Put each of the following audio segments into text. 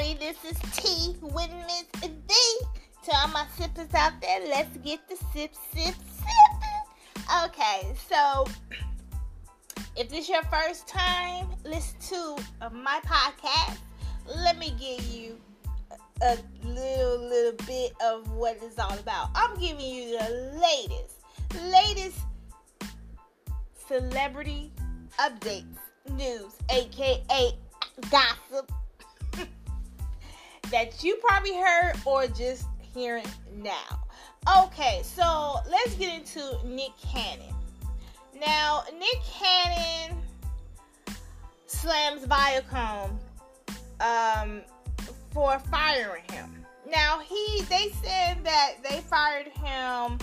everybody. This is T with Miss D. To all my sippers out there, let's get the sip, sip, sipping. Okay, so if this is your first time listen to uh, my podcast, let me give you a little, little bit of what it's all about. I'm giving you the latest, latest celebrity updates, news, aka gossip that you probably heard or just hearing now. Okay, so let's get into Nick Cannon. Now, Nick Cannon slams Viacom um, for firing him. Now, he they said that they fired him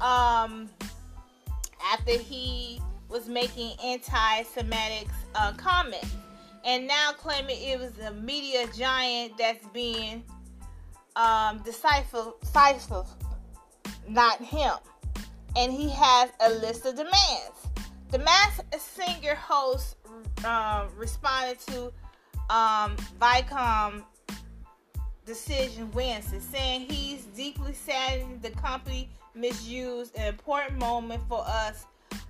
um, after he was making anti-Semitic uh, comments and now claiming it was a media giant that's being um, decisive, not him. And he has a list of demands. The Masked Singer host um, responded to um, Viacom decision Wednesday, saying he's deeply saddened the company misused an important moment for us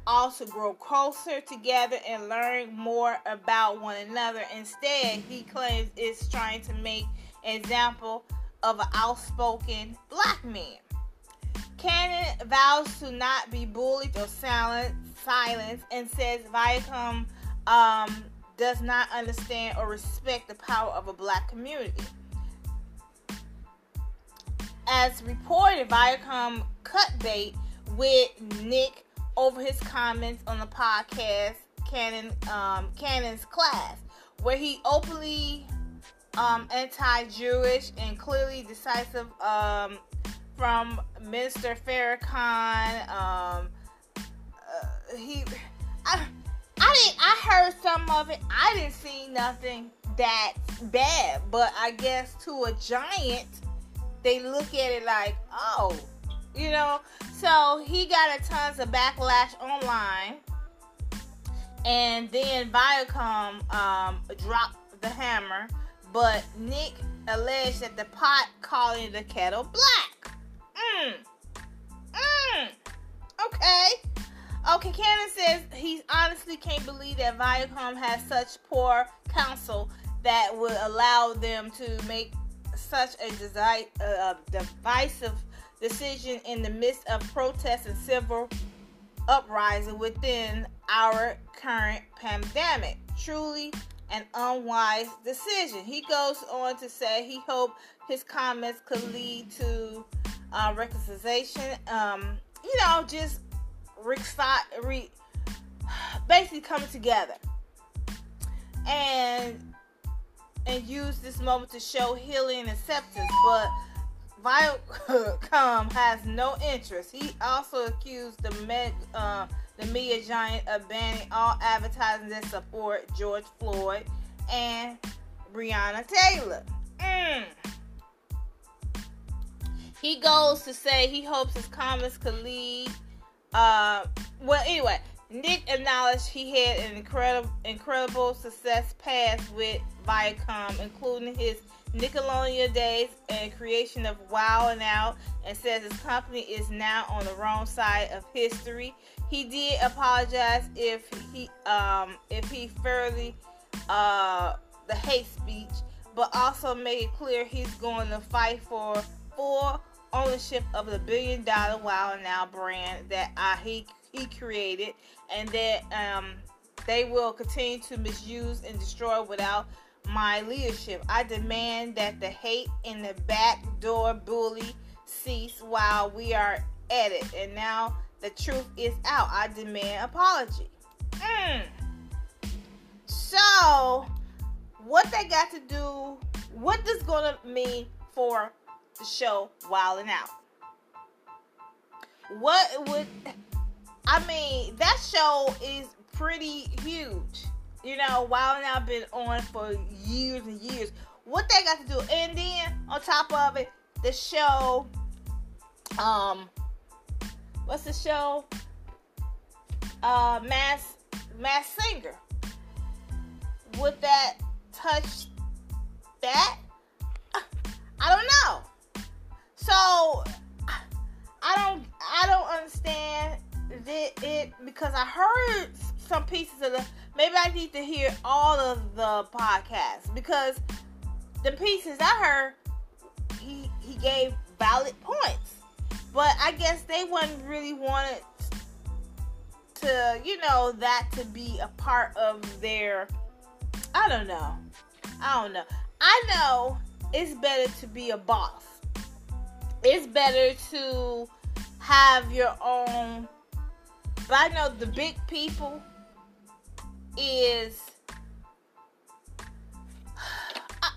also grow closer together and learn more about one another. Instead, he claims it's trying to make an example of an outspoken black man. Cannon vows to not be bullied or silent, silenced and says Viacom um, does not understand or respect the power of a black community. As reported, Viacom cut bait with Nick over his comments on the podcast Cannon um, Cannon's class, where he openly um, anti-Jewish and clearly decisive um, from Minister Farrakhan. Um, uh, he, I, I didn't. I heard some of it. I didn't see nothing that bad, but I guess to a giant, they look at it like, oh, you know. So he got a tons of backlash online, and then Viacom um, dropped the hammer. But Nick alleged that the pot calling the kettle black. Mm. Mm. Okay. Okay, Cannon says he honestly can't believe that Viacom has such poor counsel that would allow them to make such a desi- uh, divisive decision in the midst of protests and civil uprising within our current pandemic. Truly an unwise decision. He goes on to say he hoped his comments could lead to uh, reconciliation. Um, you know, just re- re- basically coming together and and use this moment to show healing and acceptance. But Viacom has no interest. He also accused the Meg, uh, the media giant of banning all advertising that support George Floyd and Breonna Taylor. Mm. He goes to say he hopes his comments could lead. Uh, well, anyway, Nick acknowledged he had an incredible, incredible success past with Viacom, including his Nickelodeon days and creation of Wild 'N Out, and says his company is now on the wrong side of history. He did apologize if he um, if he fairly uh, the hate speech, but also made it clear he's going to fight for full ownership of the billion dollar Wild 'N Out brand that uh, he he created, and that um, they will continue to misuse and destroy without my leadership. I demand that the hate in the backdoor bully cease while we are at it. And now the truth is out. I demand apology. Mm. So, what they got to do, what this going to mean for the show Wild and Out? What would, I mean, that show is pretty huge you know, Wild 'N Out been on for years and years. What they got to do, and then on top of it, the show, um, what's the show? Uh, Mass Masked Singer. Would that touch that? I don't know. So I don't I don't understand it, it because I heard some pieces of the maybe I need to hear all of the podcasts because the pieces I heard he he gave valid points. But I guess they wasn't really wanted to, you know, that to be a part of their I don't know. I don't know. I know it's better to be a boss. It's better to have your own but I know the big people is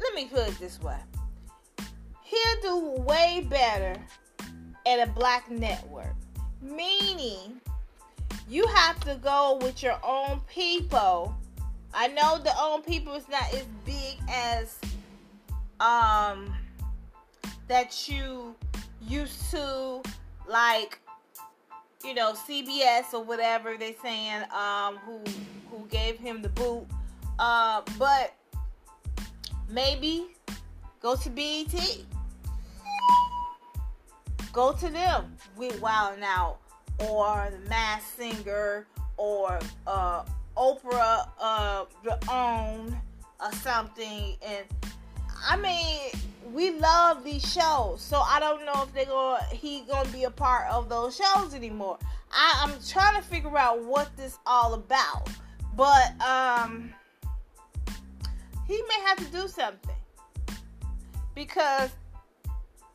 let me put it this way. He'll do way better at a black network. Meaning you have to go with your own people. I know the own people is not as big as um that you used to like you know CBS or whatever they're saying um who who gave him the boot. Uh but maybe go to BET go to them. With Wild 'N Out or the Masked Singer or uh, Oprah uh, the Own or something. And I mean, we love these shows, so I don't know if they're going he gonna be a part of those shows anymore. I, I'm trying to figure out what this all about, but um, he may have to do something because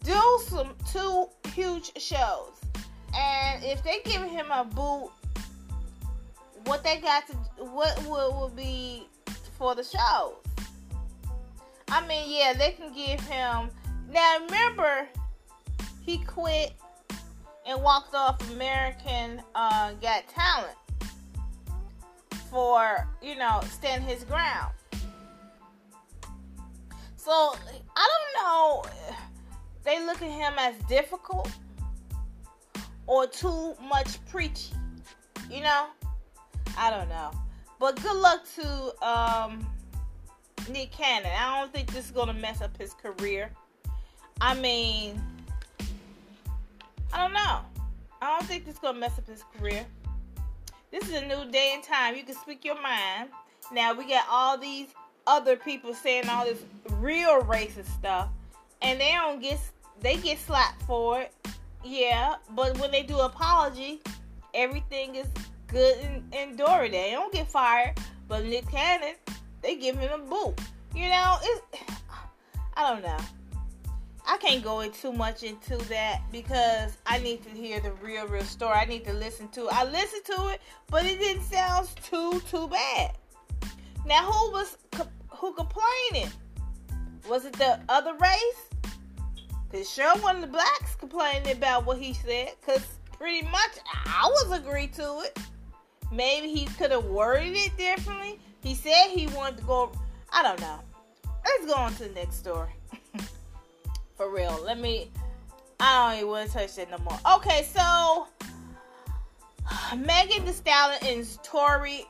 do some two huge shows. And if they give him a boot, what they got to what will will be for the shows? I mean, yeah, they can give him. Now remember, he quit and walked off American uh, Got Talent for you know stand his ground. So I don't know they look at him as difficult or too much preachy. You know? I don't know. But good luck to um, Nick Cannon. I don't think this is to mess up his career. I mean, I don't know. I don't think this is to mess up his career. This is a new day and time. You can speak your mind. Now, we got all these other people saying all this real racist stuff, and they don't get they get slapped for it. Yeah, but when they do apology, everything is good and, and Dory. They don't get fired, but Nick Cannon, they give him a boot. You know, it's I don't know. I can't go too much into that because I need to hear the real, real story. I need to listen to it. I listened to it, but it didn't sound too, too bad. Now, who was who complaining? Was it the other race? Cause sure one of the blacks complaining about what he said. Cause pretty much I was agree to it. Maybe he could have worded it differently. He said he wanted to go. I don't know. Let's go on to the next story. For real. Let me. I don't even want to touch that no more. Okay, so Megan Thee Stallion and Tory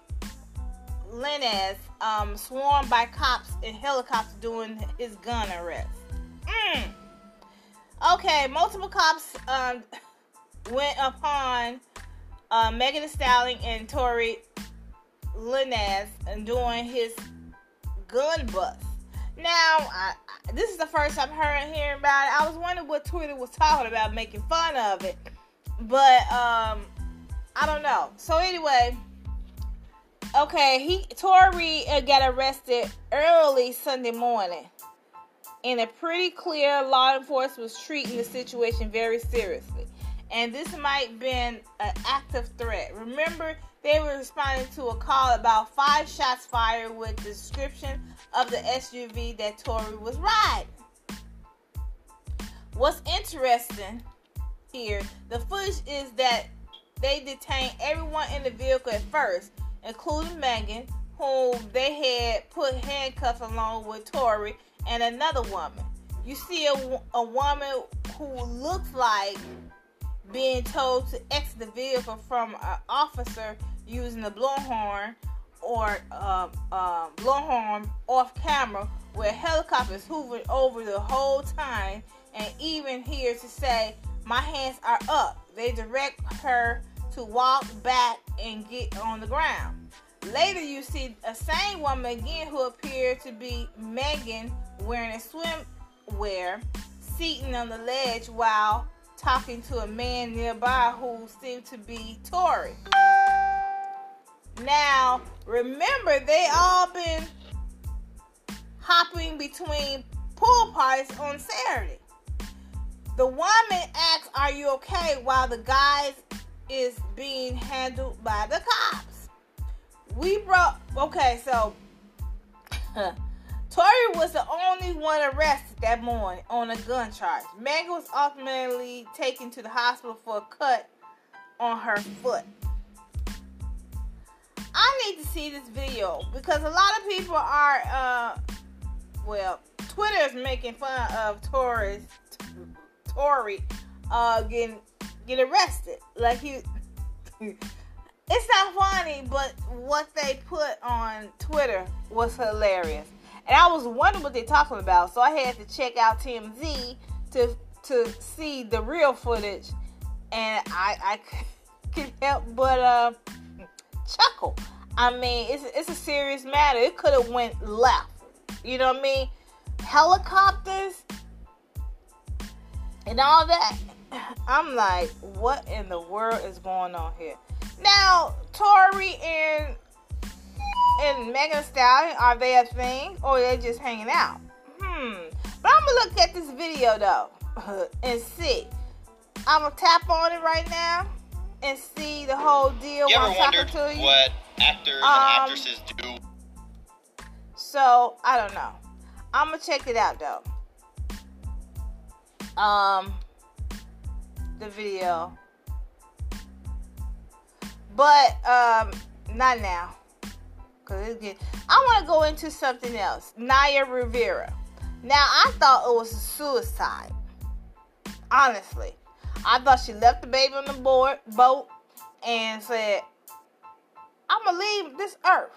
Lanez um, swarmed by cops in helicopter doing his gun arrest. Mm. Okay, multiple cops um, went upon uh, Megan Thee Stallion and Tory And doing his gun bust. Now, I, this is the first I'm hearing hearing about it. I was wondering what Twitter was talking about, making fun of it, but um, I don't know. So anyway, okay, he Tory uh, got arrested early Sunday morning and a pretty clear law enforcement was treating the situation very seriously. And this might have been an active threat. Remember, they were responding to a call about five shots fired with the description of the SUV that Tory was riding. What's interesting here, the footage is that they detained everyone in the vehicle at first, including Megan, whom they had put handcuffs along with Tory and another woman. You see a, a woman who looks like being told to exit the vehicle from an officer using a blowhorn or uh, uh, blowhorn off camera where helicopters hovering over the whole time and even here to say, My hands are up. They direct her to walk back and get on the ground. Later, you see a same woman again who appeared to be Megan wearing a swimwear, sitting on the ledge while talking to a man nearby who seemed to be Tory. Now, remember, they all been hopping between pool parties on Saturday. The woman asks, Are you okay? while the guys is being handled by the cops. We brought, okay, so Tory was the only one arrested that morning on a gun charge. Megan was ultimately taken to the hospital for a cut on her foot. I need to see this video because a lot of people are, uh, well, Twitter is making fun of Tory's Tory uh, getting get arrested. Like he, it's not funny, but what they put on Twitter was hilarious, and I was wondering what they're talking about. So I had to check out TMZ to to see the real footage, and I I couldn't help but uh chuckle. I mean, it's it's a serious matter. It could have went left. You know what I mean? Helicopters and all that. I'm like, what in the world is going on here? Now, Tory and and Megan Stallion, are they a thing or are they just hanging out? Hmm. But I'm gonna look at this video though and see. I'm gonna tap on it right now and see the whole deal. You ever wondered what actors um, and actresses do? So I don't know. I'm gonna check it out though. Um, the video. But um not now. Cause it's get, I want to go into something else. Naya Rivera. Now I thought it was a suicide. Honestly. I thought she left the baby on the board boat and said, I'm gonna leave this earth.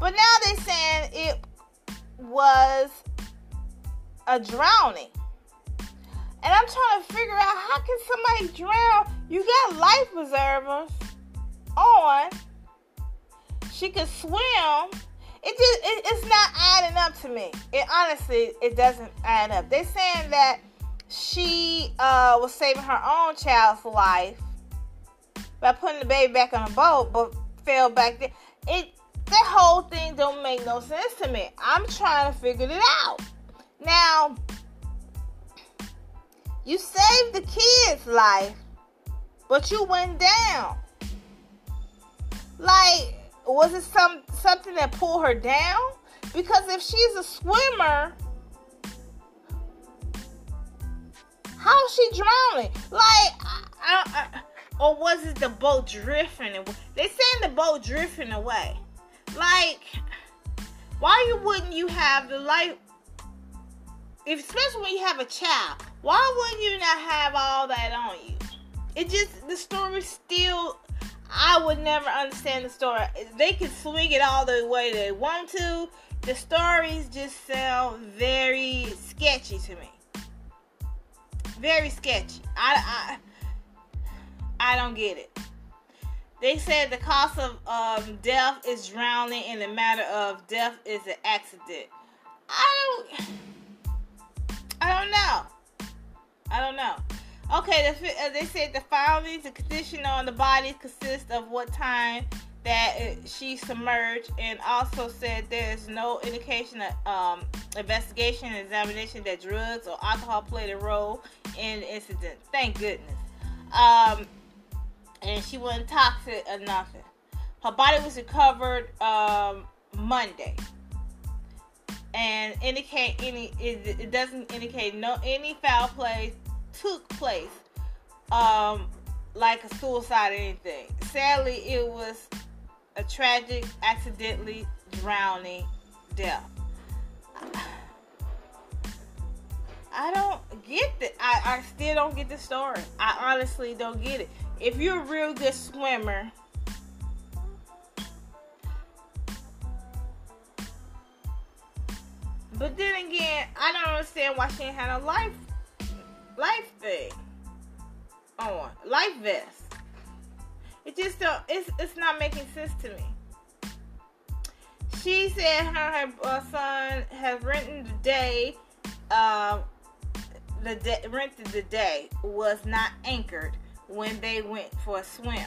But now they're saying it was a drowning. And I'm trying to figure out how can somebody drown? You got life preservers on. She could swim. It just it, it's not adding up to me. It honestly it doesn't add up. They're saying that she uh, was saving her own child's life by putting the baby back on a boat, but fell back there. It that whole thing don't make no sense to me. I'm trying to figure it out. Now, you saved the kid's life, but you went down. Like, was it some something that pulled her down? Because if she's a swimmer, how's she drowning? Like, I, I, or was it the boat drifting? They saying the boat drifting away. Like, why you wouldn't you have the life? If especially when you have a child, why wouldn't you not have all that on you? It just the story still. I would never understand the story. They can swing it all the way they want to. The stories just sound very sketchy to me. Very sketchy. I I, I don't get it. They said the cause of um, death is drowning, and the matter of death is an accident. I don't. I don't know. I don't know. Okay, the, uh, they said the findings, the condition on the body consists of what time that it, she submerged, and also said there is no indication of um, investigation and examination that drugs or alcohol played a role in the incident. Thank goodness. Um, and she wasn't toxic or nothing. Her body was recovered um, Monday, and indicate any. It, it, doesn't indicate no any foul play took place, um, like a suicide or anything. Sadly, it was a tragic, accidentally drowning death. I don't get it. I, I still don't get the story. I honestly don't get it if you're a real good swimmer, But then again, I don't understand why she ain't had a life life thing on life vest. It just don't. It's it's not making sense to me. She said her, her uh, son has rented the day. Um, the day, rented the day was not anchored when they went for a swim.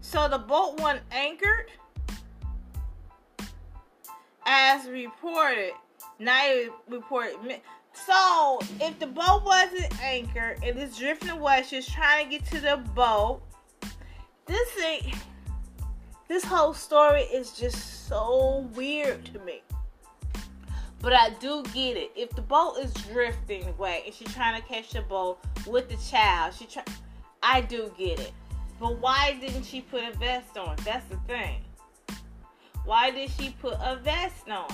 So the boat wasn't anchored, as reported. Now reported. So if the boat wasn't anchored and it's drifting away, she's trying to get to the boat. This thing, this whole story is just so weird to me. But I do get it. If the boat is drifting away and she's trying to catch the boat with the child, she try. I do get it. But why didn't she put a vest on? That's the thing. Why did she put a vest on?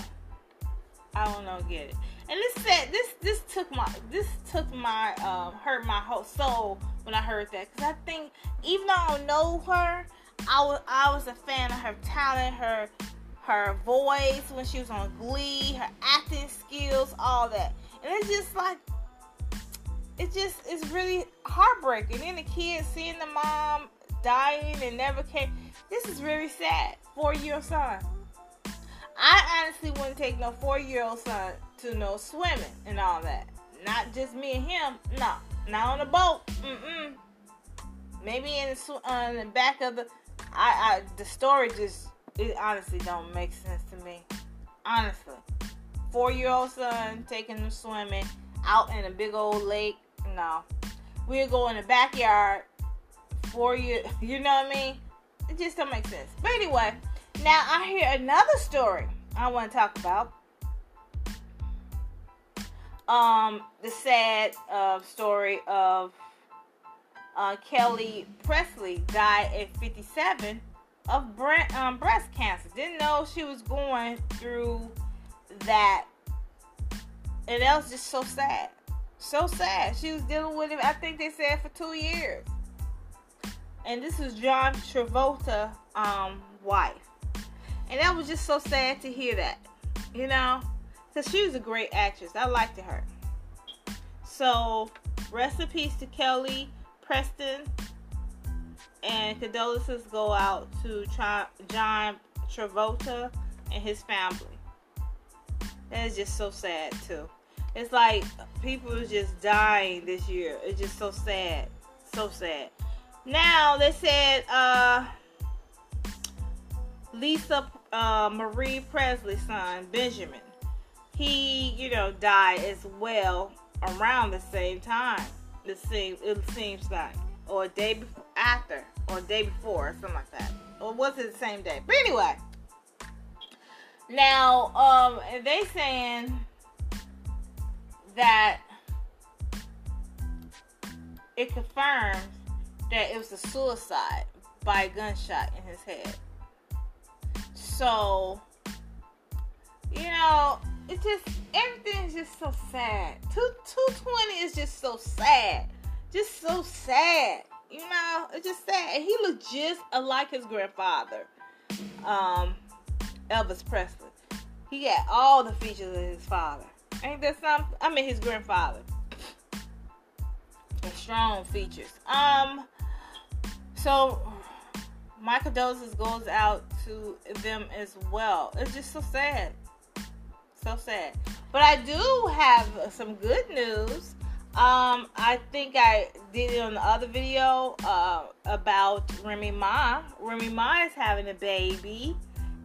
I don't know. Get it. And this said this this took my this took my um hurt my whole soul when I heard that because I think even though I don't know her, I was I was a fan of her talent, her her voice when she was on Glee, her acting skills, all that. And it's just like it just it's really heartbreaking. And the kids seeing the mom dying and never came. This is really sad. Year old son. I honestly wouldn't take no four year old son to no swimming and all that. Not just me and him. No, not on a boat. Mm-mm. Maybe in the, uh, in the back of the. I, I the story just it honestly don't make sense to me. Honestly. Four year old son taking him swimming out in a big old lake. No. We'll go in the backyard. Four year you know what I mean? It just don't make sense. But anyway, now I hear another story I want to talk about. Um, the sad uh, story of uh, Kelly Presley died at 57 of bre- um, breast cancer. Didn't know she was going through that. And that was just so sad. So sad. She was dealing with it, I think they said, for two years. And this is John Travolta um, wife. And that was just so sad to hear that. You know? Because she was a great actress. I liked her. So, rest in peace to Kelly Preston and condolences go out to John Travolta and his family. That is just so sad too. It's like people are just dying this year. It's just so sad, so sad. Now they said uh, Lisa uh, Marie Presley's son Benjamin, he you know died as well around the same time. It seems it seems like or a day before, after or a day before or something like that. Or was it the same day? But anyway. Now, um, they saying that it confirms that it was a suicide by a gunshot in his head. So, you know, it just everything is just so sad. Two two twenty is just so sad just so sad. You know, it's just sad. He looked just like his grandfather, um, Elvis Presley. He got all the features of his father. Ain't that something? I mean, his grandfather. And strong features. Um, so my condolences goes out to them as well. It's just so sad. So sad. But I do have some good news. Um, I think I did it on the other video uh, about Remy Ma. Remy Ma is having a baby.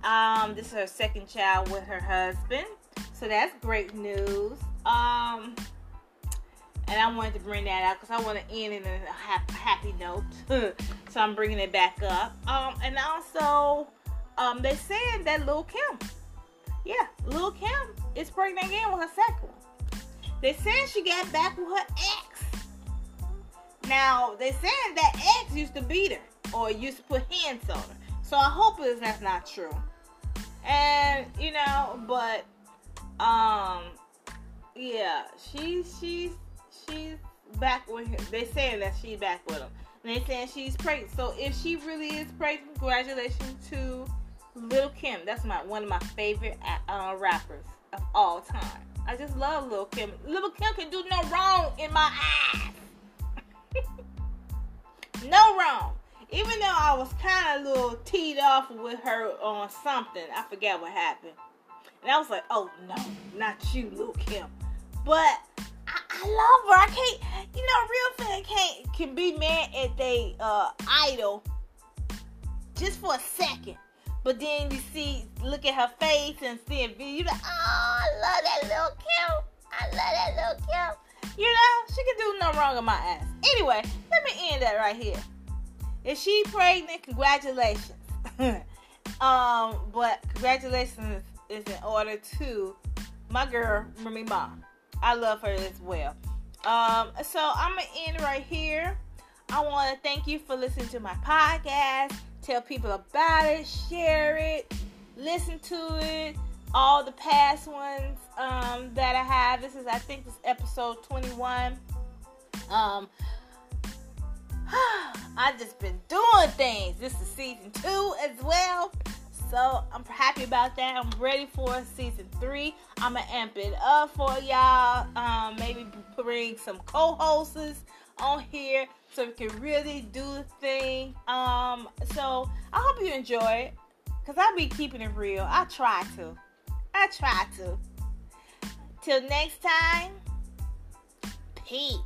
Um, this is her second child with her husband, so that's great news. Um, and I wanted to bring that out because I want to end in a happy note, so I'm bringing it back up. Um, and also, um, they're saying that Lil Kim, yeah, Lil Kim is pregnant again with her second one. They saying she got back with her ex. Now they saying that ex used to beat her or used to put hands on her. So I hope that's not true. And you know, but um, yeah, she's she's she's back with him. They saying that she's back with him. And they saying she's pregnant. So if she really is pregnant, congratulations to Lil Kim. That's my one of my favorite uh, rappers of all time. I just love Lil Kim. Lil Kim can do no wrong in my eyes. no wrong. Even though I was kind of a little teed off with her on something, I forget what happened. And I was like, oh no, not you, Lil Kim. But I, love her. I can't, you know, real fan can't can be mad at they uh, idol just for a second. But then you see, look at her face and see video, you like, oh, I love that little Kim. I love that little Kim. You know, she can do no wrong in my ass. Anyway, let me end that right here. If she pregnant, congratulations. um, but congratulations is in order to my girl Remy Ma. I love her as well. Um, so I'm gonna end right here. I want to thank you for listening to my podcast. Tell people about it, share it, listen to it. All the past ones um, that I have. This is, I think, this episode 21. Um, I've just been doing things. This is season two as well. So I'm happy about that. I'm ready for season three. I'ma amp it up for y'all. Um, maybe bring some co-hosts on here so we can really do the thing. Um, so I hope you enjoy it. Cause I'll be keeping it real. I try to. I try to. Till next time. Peace.